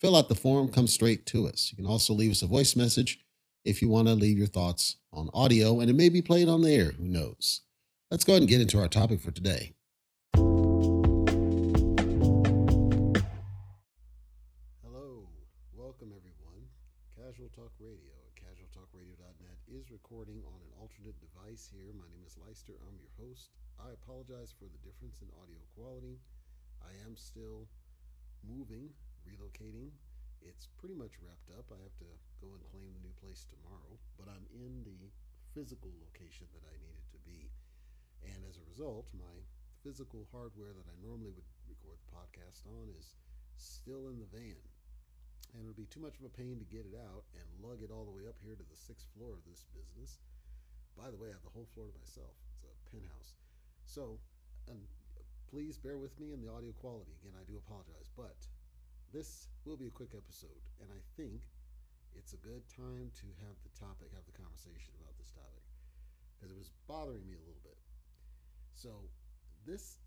fill out the form, come straight to us. You can also leave us a voice message if you want to leave your thoughts on audio, and it may be played on the air. Who knows? Let's go ahead and get into our topic for today. Hello, welcome everyone. Casual Talk Radio at casualtalkradio.net is recording on an alternate device here. My name is Leister. I'm your host. I apologize for the difference in audio quality. I am still moving, relocating. It's pretty much wrapped up. I have to go and claim the new place tomorrow, but I'm in the physical location that I needed to be. And as a result, my physical hardware that I normally would record the podcast on is still in the van. And it would be too much of a pain to get it out and lug it all the way up here to the sixth floor of this business. By the way, I have the whole floor to myself. It's a penthouse. So, and please bear with me in the audio quality. Again, I do apologize, but this will be a quick episode, and I think it's a good time to have the topic, have the conversation about this topic, because it was bothering me a little bit. So, this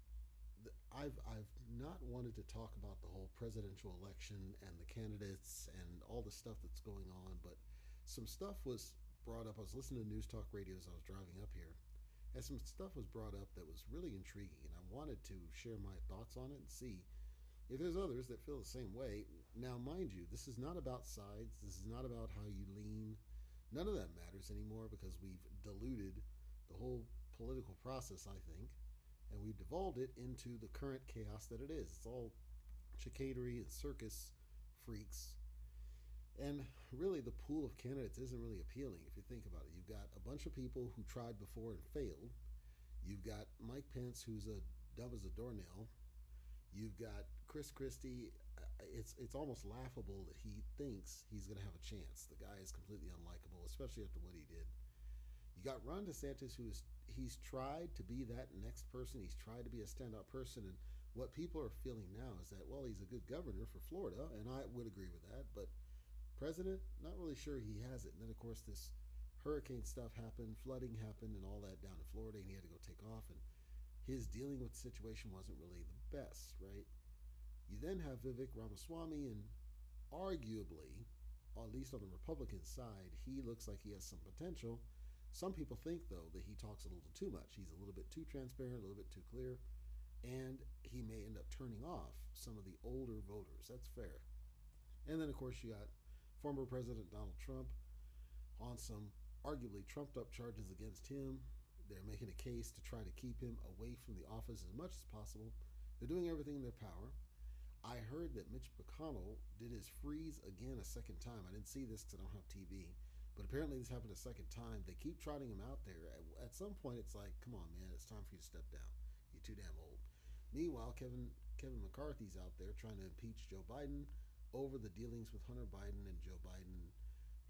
I've I've not wanted to talk about the whole presidential election and the candidates and all the stuff that's going on, but some stuff was brought up. I was listening to news talk radio as I was driving up here, and some stuff was brought up that was really intriguing, and I wanted to share my thoughts on it and see if there's others that feel the same way. Now, mind you, this is not about sides. This is not about how you lean. None of that matters anymore because we've diluted the whole political process, I think, and we've devolved it into the current chaos that it is. It's all chicanery and circus freaks. And really, the pool of candidates isn't really appealing if you think about it. You've got a bunch of people who tried before and failed. You've got Mike Pence, who's a dumb as a doornail. You've got Chris Christie. Uh, it's it's almost laughable that he thinks he's going to have a chance. The guy is completely unlikable, especially after what he did. You got Ron DeSantis, who is he's tried to be that next person. He's tried to be a standout person, and what people are feeling now is that well, he's a good governor for Florida, and I would agree with that. But president, not really sure he has it. And then of course this hurricane stuff happened, flooding happened, and all that down in Florida, and he had to go take off, and his dealing with the situation wasn't really the best, right? You then have Vivek Ramaswamy, and arguably, or at least on the Republican side, he looks like he has some potential. Some people think, though, that he talks a little too much. He's a little bit too transparent, a little bit too clear, and he may end up turning off some of the older voters. That's fair. And then, of course, you got former President Donald Trump on some arguably trumped up charges against him. They're making a case to try to keep him away from the office as much as possible. They're doing everything in their power. I heard that Mitch McConnell did his freeze again a second time. I didn't see this because I don't have TV, but apparently this happened a second time. They keep trotting him out there. At, at some point, it's like, come on, man, it's time for you to step down. You're too damn old. Meanwhile, Kevin Kevin McCarthy's out there trying to impeach Joe Biden over the dealings with Hunter Biden and Joe Biden,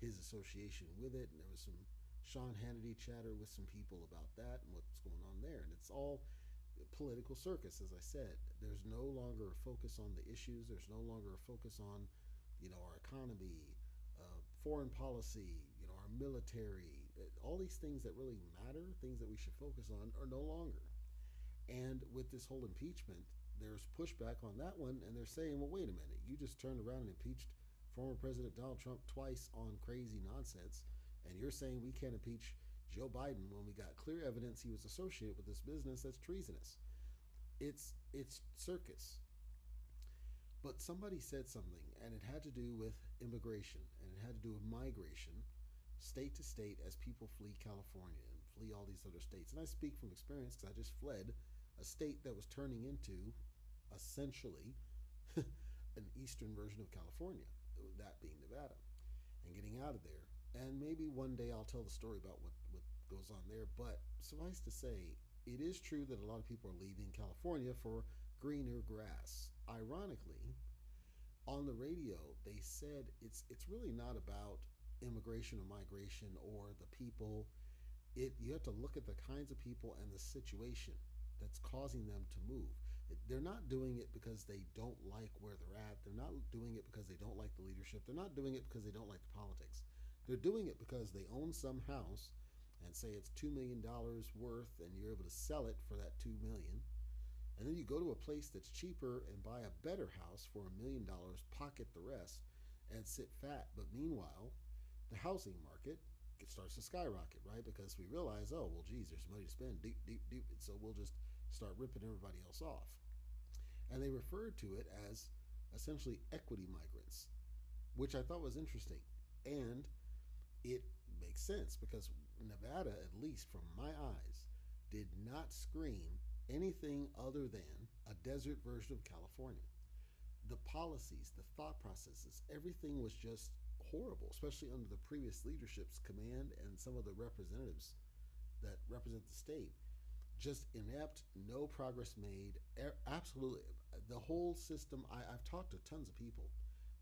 his association with it, and there was some Sean Hannity chatter with some people about that and what's going on there, and it's all political circus, as I said. There's no longer a focus on the issues. There's no longer a focus on, you know, our economy, uh, foreign policy, you know, our military. All these things that really matter, things that we should focus on, are no longer. And with this whole impeachment, there's pushback on that one, and they're saying, well, wait a minute, you just turned around and impeached former President Donald Trump twice on crazy nonsense, and you're saying we can't impeach Joe Biden when we got clear evidence he was associated with this business that's treasonous. It's it's circus. But somebody said something, and it had to do with immigration, and it had to do with migration, state to state, as people flee California and flee all these other states. And I speak from experience because I just fled a state that was turning into essentially an eastern version of California, that being Nevada, and getting out of there. And maybe one day I'll tell the story about what, what goes on there. But suffice to say, it is true that a lot of people are leaving California for greener grass. Ironically, on the radio, they said it's it's really not about immigration or migration or the people. It you have to look at the kinds of people and the situation that's causing them to move. They're not doing it because they don't like where they're at. They're not doing it because they don't like the leadership. They're not doing it because they don't like the politics. They're doing it because they own some house and say it's $2 million worth and you're able to sell it for that 2 million. And then you go to a place that's cheaper and buy a better house for a million dollars, pocket the rest, and sit fat. But meanwhile, the housing market it starts to skyrocket, right? Because we realize, oh, well, geez, there's money to spend, deep, deep, deep. And so we'll just start ripping everybody else off. And they referred to it as essentially equity migrants, which I thought was interesting. And it makes sense because Nevada, at least from my eyes, did not scream anything other than a desert version of California. The policies, the thought processes, everything was just horrible, especially under the previous leadership's command and some of the representatives that represent the state. Just inept, no progress made. Absolutely. The whole system, I, I've talked to tons of people.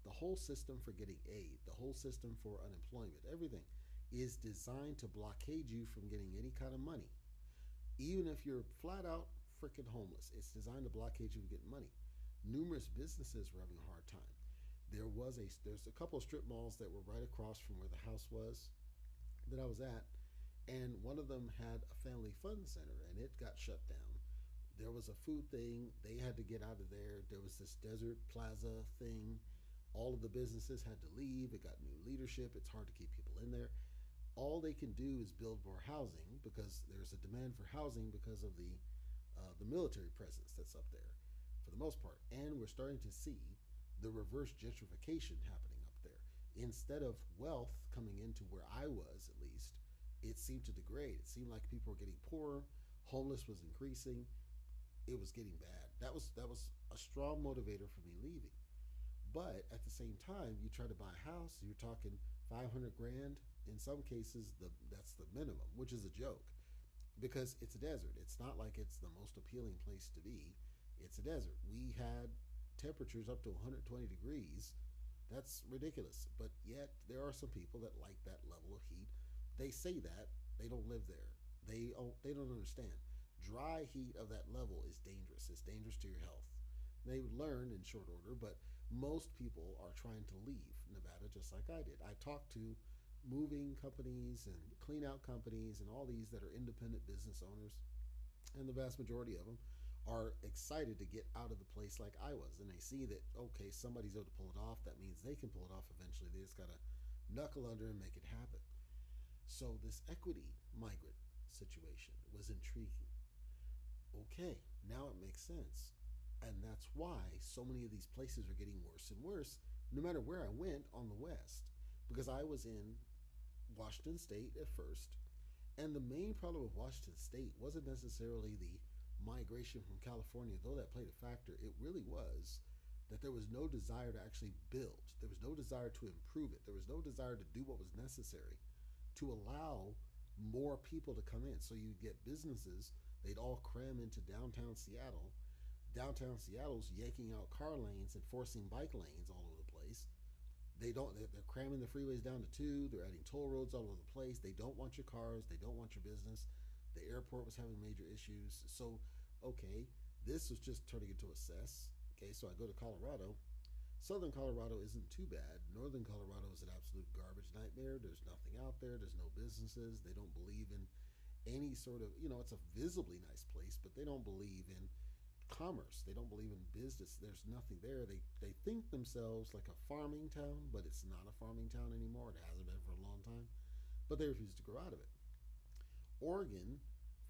The whole system for getting aid, the whole system for unemployment, everything is designed to blockade you from getting any kind of money. Even if you're flat out freaking homeless, it's designed to blockade you from getting money. Numerous businesses were having a hard time. There was a there's a couple of strip malls that were right across from where the house was that I was at, and one of them had a family fun center, and it got shut down. There was a food thing; they had to get out of there. There was this desert plaza thing. All of the businesses had to leave. It got new leadership. It's hard to keep people in there all they can do is build more housing because there's a demand for housing because of the uh, the military presence that's up there for the most part and we're starting to see the reverse gentrification happening up there instead of wealth coming into where i was at least it seemed to degrade it seemed like people were getting poorer homeless was increasing it was getting bad that was that was a strong motivator for me leaving but at the same time you try to buy a house you're talking 500 grand in some cases the that's the minimum, which is a joke because it's a desert. It's not like it's the most appealing place to be. It's a desert. We had temperatures up to 120 degrees. That's ridiculous. But yet there are some people that like that level of heat. They say that they don't live there. They don't, they don't understand. Dry heat of that level is dangerous. It's dangerous to your health. They would learn in short order, but most people are trying to leave Nevada just like I did. I talked to moving companies and clean out companies and all these that are independent business owners. And the vast majority of them are excited to get out of the place like I was. And they see that, okay, somebody's able to pull it off. That means they can pull it off eventually. They just got to knuckle under and make it happen. So, this equity migrant situation was intriguing. Okay, now it makes sense. And that's why so many of these places are getting worse and worse, no matter where I went on the West. Because I was in Washington State at first. And the main problem with Washington State wasn't necessarily the migration from California, though that played a factor. It really was that there was no desire to actually build, there was no desire to improve it, there was no desire to do what was necessary to allow more people to come in. So you'd get businesses, they'd all cram into downtown Seattle. Downtown Seattle's yanking out car lanes and forcing bike lanes all over the place. They don't they're cramming the freeways down to two. They're adding toll roads all over the place. They don't want your cars. They don't want your business. The airport was having major issues. So okay this was just turning into a cess okay? So i go to colorado. Southern colorado isn't too bad. Northern colorado is an absolute garbage nightmare. There's nothing out there. There's no businesses. They don't believe in any sort of you know it's a visibly nice place but they don't believe in commerce. They don't believe in business. There's nothing there. They they think themselves like a farming town, but it's not a farming town anymore. It hasn't been for a long time. But they refuse to grow out of it. Oregon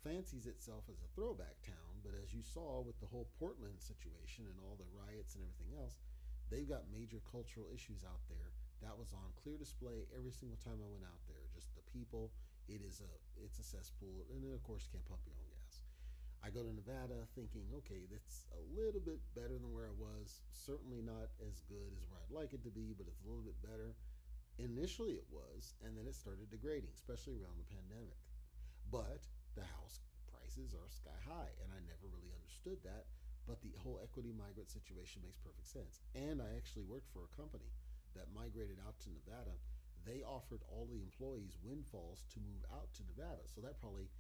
fancies itself as a throwback town, but as you saw with the whole Portland situation and all the riots and everything else, they've got major cultural issues out there. That was on clear display every single time I went out there. Just the people. It is a it's a cesspool, and then of course can't pump your own gas. I go to Nevada thinking, okay, that's a little bit better than where I was. Certainly not as good as where I'd like it to be, but it's a little bit better. Initially, it was, and then it started degrading, especially around the pandemic. But the house prices are sky high, and I never really understood that But the whole equity migrant situation makes perfect sense. And I actually worked for a company that migrated out to Nevada. They offered all the employees windfalls to move out to Nevada. So that probably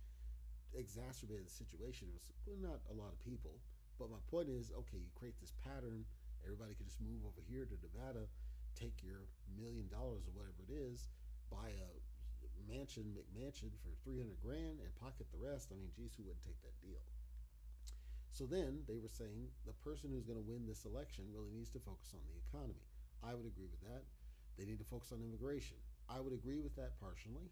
exacerbated the situation. It was well, not a lot of people. But my point is okay, you create this pattern. Everybody can just move over here to Nevada, take your million dollars or whatever it is, buy a mansion, McMansion for 300 grand and pocket the rest. I mean, geez, who wouldn't take that deal? So then they were saying the person who's going to win this election really needs to focus on the economy. I would agree with that. They need to focus on immigration. I would agree with that partially.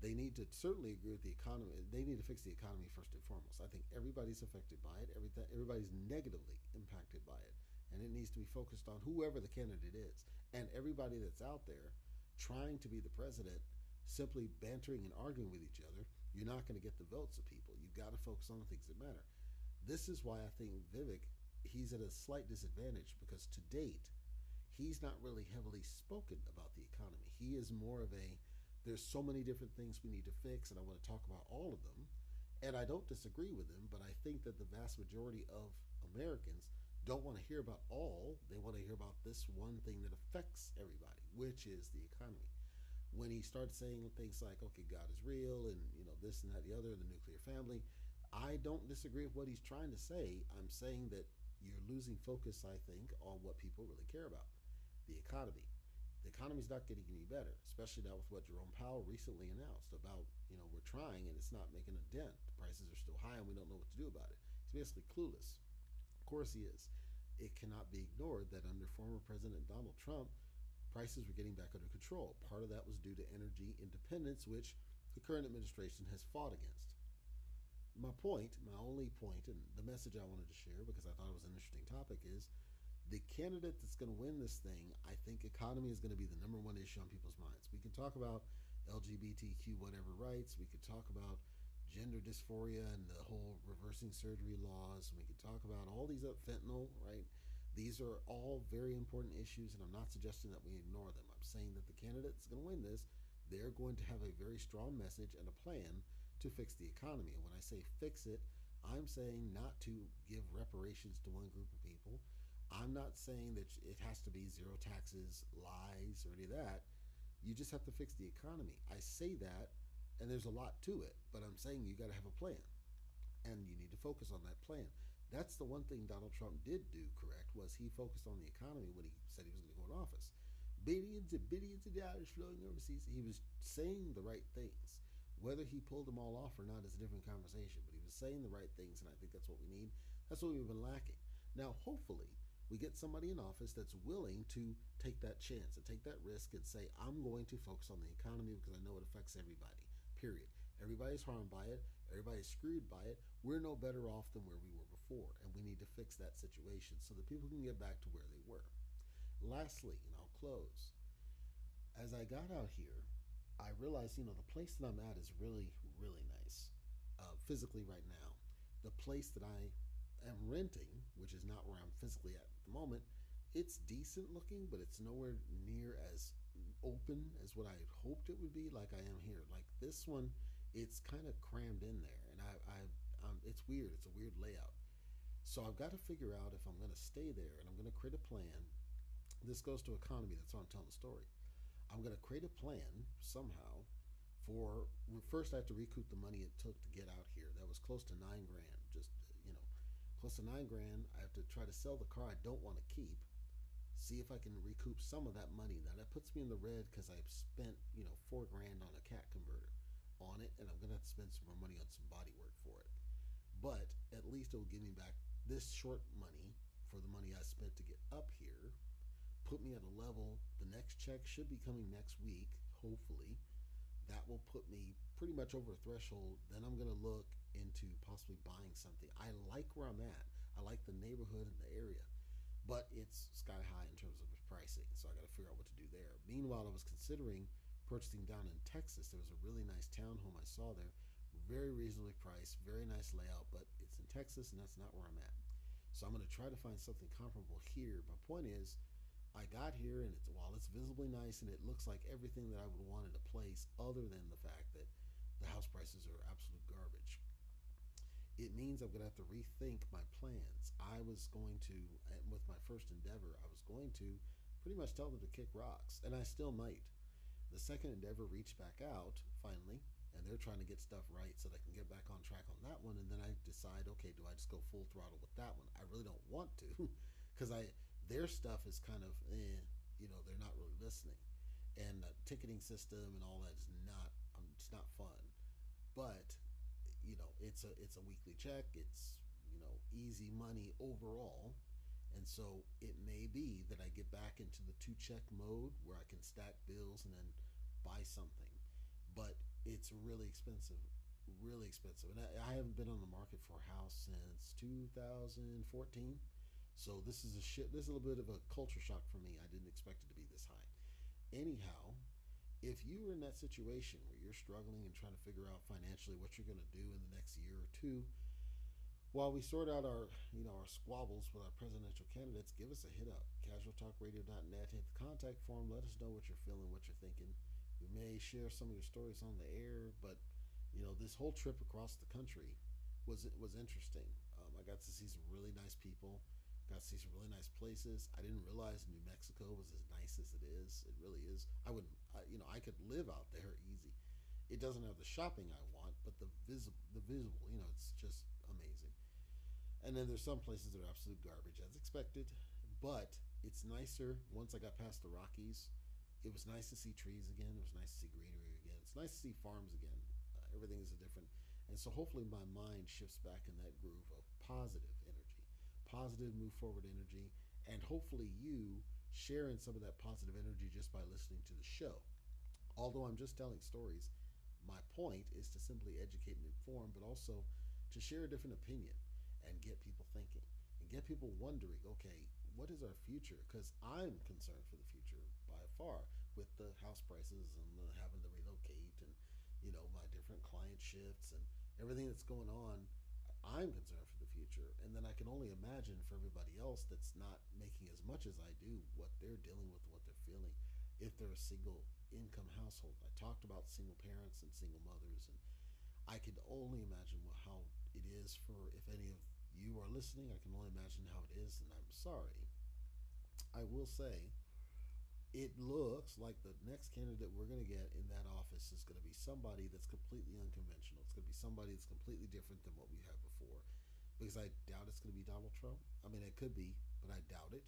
They need to certainly agree with the economy. They need to fix the economy first and foremost. I think everybody's affected by it. Everybody's negatively impacted by it, and it needs to be focused on whoever the candidate is. And everybody that's out there trying to be the president, simply bantering and arguing with each other, you're not going to get the votes of people. You've got to focus on the things that matter. This is why I think Vivek he's at a slight disadvantage because to date he's not really heavily spoken about the economy. He is more of a there's so many different things we need to fix and I want to talk about all of them. And I don't disagree with him, but I think that the vast majority of Americans don't want to hear about all. They want to hear about this one thing that affects everybody, which is the economy. When he started saying things like, okay, God is real and, you know, this and that, the other, and the nuclear family, I don't disagree with what he's trying to say. I'm saying that you're losing focus, I think, on what people really care about the economy. The economy's not getting any better, especially now with what Jerome Powell recently announced about, you know, we're trying and it's not making a dent. The prices are still high and we don't know what to do about it. He's basically clueless. Of course he is. It cannot be ignored that under former President Donald Trump, prices were getting back under control. Part of that was due to energy independence, which the current administration has fought against my point, my only point, and the message I wanted to share because I thought it was an interesting topic is the candidate that's going to win this thing, I think economy is going to be the number one issue on people's minds. We can talk about LGBTQ whatever rights, we could talk about gender dysphoria and the whole reversing surgery laws, we could talk about all these up fentanyl, right? These are all very important issues, and I'm not suggesting that we ignore them. I'm saying that the candidate that's going to win this, they're going to have a very strong message and a plan to fix the economy. And when I say fix it, I'm saying not to give reparations to one group of people. I'm not saying that it has to be zero taxes, lies, or any of that. You just have to fix the economy. I say that, and there's a lot to it, but I'm saying you got to have a plan, and you need to focus on that plan. That's the one thing Donald Trump did do correct was he focused on the economy when he said he was going to go in office. Billions and billions of dollars flowing overseas. He was saying the right things. Whether he pulled them all off or not is a different conversation, but he was saying the right things, and I think that's what we need. That's what we've been lacking. Now, hopefully, we get somebody in office that's willing to take that chance and take that risk and say, I'm going to focus on the economy because I know it affects everybody. Period. Everybody's harmed by it. Everybody's screwed by it. We're no better off than where we were before, and we need to fix that situation so that people can get back to where they were. Lastly, and I'll close. As I got out here, I realized, you know, the place that I'm at is really, really nice uh, physically right now. The place that I am renting, which is not where I'm physically at at the moment, it's decent looking, but it's nowhere near as open as what I had hoped it would be. Like I am here, like this one, it's kind of crammed in there, and I, I, um, it's weird. It's a weird layout. So I've got to figure out if I'm going to stay there, and I'm going to create a plan. This goes to economy. That's why I'm telling the story. I'm going to create a plan somehow for first I have to recoup the money it took to get out here. That was close to nine grand. Just close to nine grand. I have to try to sell the car I don't want to keep. See if I can recoup some of that money. Now that puts me in the red because I've spent you know four grand on a cat converter on it, and I'm gonna have to spend some more money on some body work for it. But at least it will give me back this short money for the money I spent to get up here put me at a level. The next check should be coming next week, hopefully. That will put me pretty much over a threshold. Then I'm to look into possibly buying something. I like where I'm at. I like the neighborhood and the area, but it's sky high in terms of pricing. So I got to figure out what to do there. Meanwhile, I was considering purchasing down in Texas. There was a really nice townhome I saw there, very reasonably priced, very nice layout, but it's in Texas and that's not where I'm at. So I'm going to try to find something comparable here. My point is, I got here and it's while it's visibly nice and it looks like everything that I would want in a place other than the fact that the house prices are absolute garbage. It means I'm going to have to rethink my plans. I was going to, with my first endeavor, I was going to pretty much tell them to kick rocks, and I still might. The second endeavor reached back out finally, and they're trying to get stuff right so they can get back on track on that one. And then I decide, okay, do I just go full throttle with that one? I really don't want to, because I their stuff is kind of, eh, you know, they're not really listening, and the ticketing system and all that is not, um, it's not fun. But you know, it's a it's a weekly check. It's you know easy money overall and so it may be that I get back into the two check mode where I can stack bills and then buy something. But it's really expensive, really expensive. And I, I haven't been on the market for a house since 2014. So this is a shit. This is a little bit of a culture shock for me. I didn't expect it to be this high. Anyhow, if you are in that situation where you're struggling and trying to figure out financially what you're going to do in the next year or two, while we sort out our, you know, our squabbles with our presidential candidates, give us a hit up. CasualTalkRadio.net. Hit the contact form. Let us know what you're feeling, what you're thinking. We may share some of your stories on the air, but you know, this whole trip across the country was was interesting. Um, I got to see some really nice people. Got to see some really nice places. I didn't realize New Mexico was as nice as it is. It really is. I would, I, you know, I could live out there easy. It doesn't have the shopping I want, but the visible, the visible, you know, it's just amazing. And then there's some places that are absolute garbage, as expected. But it's nicer once I got past the Rockies. It was nice to see trees again. It was nice to see greenery again. It's nice to see farms again. Uh, everything is different. And so hopefully my mind shifts back in that groove of positive energy, positive move forward energy, and hopefully you sharing some of that positive energy just by listening to the show. Although I'm just telling stories, my point is to simply educate and inform, but also to share a different opinion and get people thinking and get people wondering okay what is our future because i'm concerned for the future by far with the house prices and the having to relocate and you know my different client shifts and everything that's going on i'm concerned for future and then i can only imagine for everybody else that's not making as much as i do what they're dealing with what they're feeling if they're a single income household i talked about single parents and single mothers and I can only imagine how it is for if any of you are listening. I can only imagine how it is, and I'm sorry. I will say, it looks like the next candidate we're going to get in that office is going to be somebody that's completely unconventional. It's going to be somebody that's completely different than what we had before, because I doubt it's going to be Donald Trump. I mean, it could be, but I doubt it.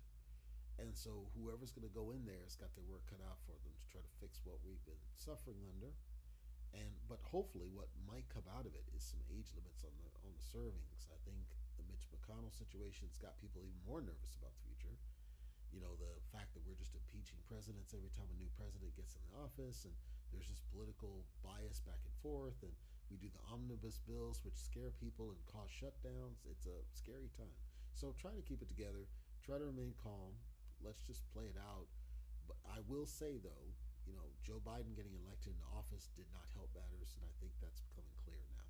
And so, whoever's going to go in there has got their work cut out for them to try to fix what we've been suffering under and but hopefully what might come out of it is some age limits on the on the servings. I think the Mitch McConnell situation's got people even more nervous about the future. You know, the fact that we're just impeaching presidents every time a new president gets in the office, and there's this political bias back and forth, and we do the omnibus bills, which scare people and cause shutdowns. It's a scary time. So try to keep it together. Try to remain calm. Let's just play it out. But I will say though, you know, Joe Biden getting elected into office did not help matters, and I think that's becoming clear now.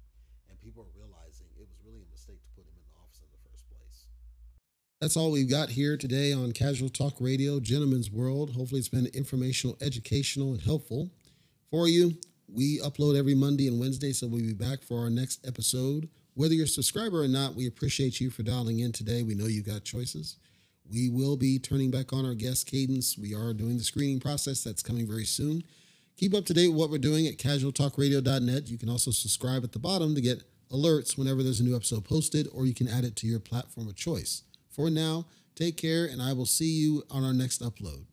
And people are realizing it was really a mistake to put him in the office in the first place. That's all we've got here today on Casual Talk Radio, Gentleman's World. Hopefully, it's been informational, educational, and helpful for you. We upload every Monday and Wednesday, so we'll be back for our next episode. Whether you're a subscriber or not, we appreciate you for dialing in today. We know you've got choices. We will be turning back on our guest cadence. We are doing the screening process that's coming very soon. Keep up to date with what we're doing at casualtalkradio.net. You can also subscribe at the bottom to get alerts whenever there's a new episode posted, or you can add it to your platform of choice. For now, take care, and I will see you on our next upload.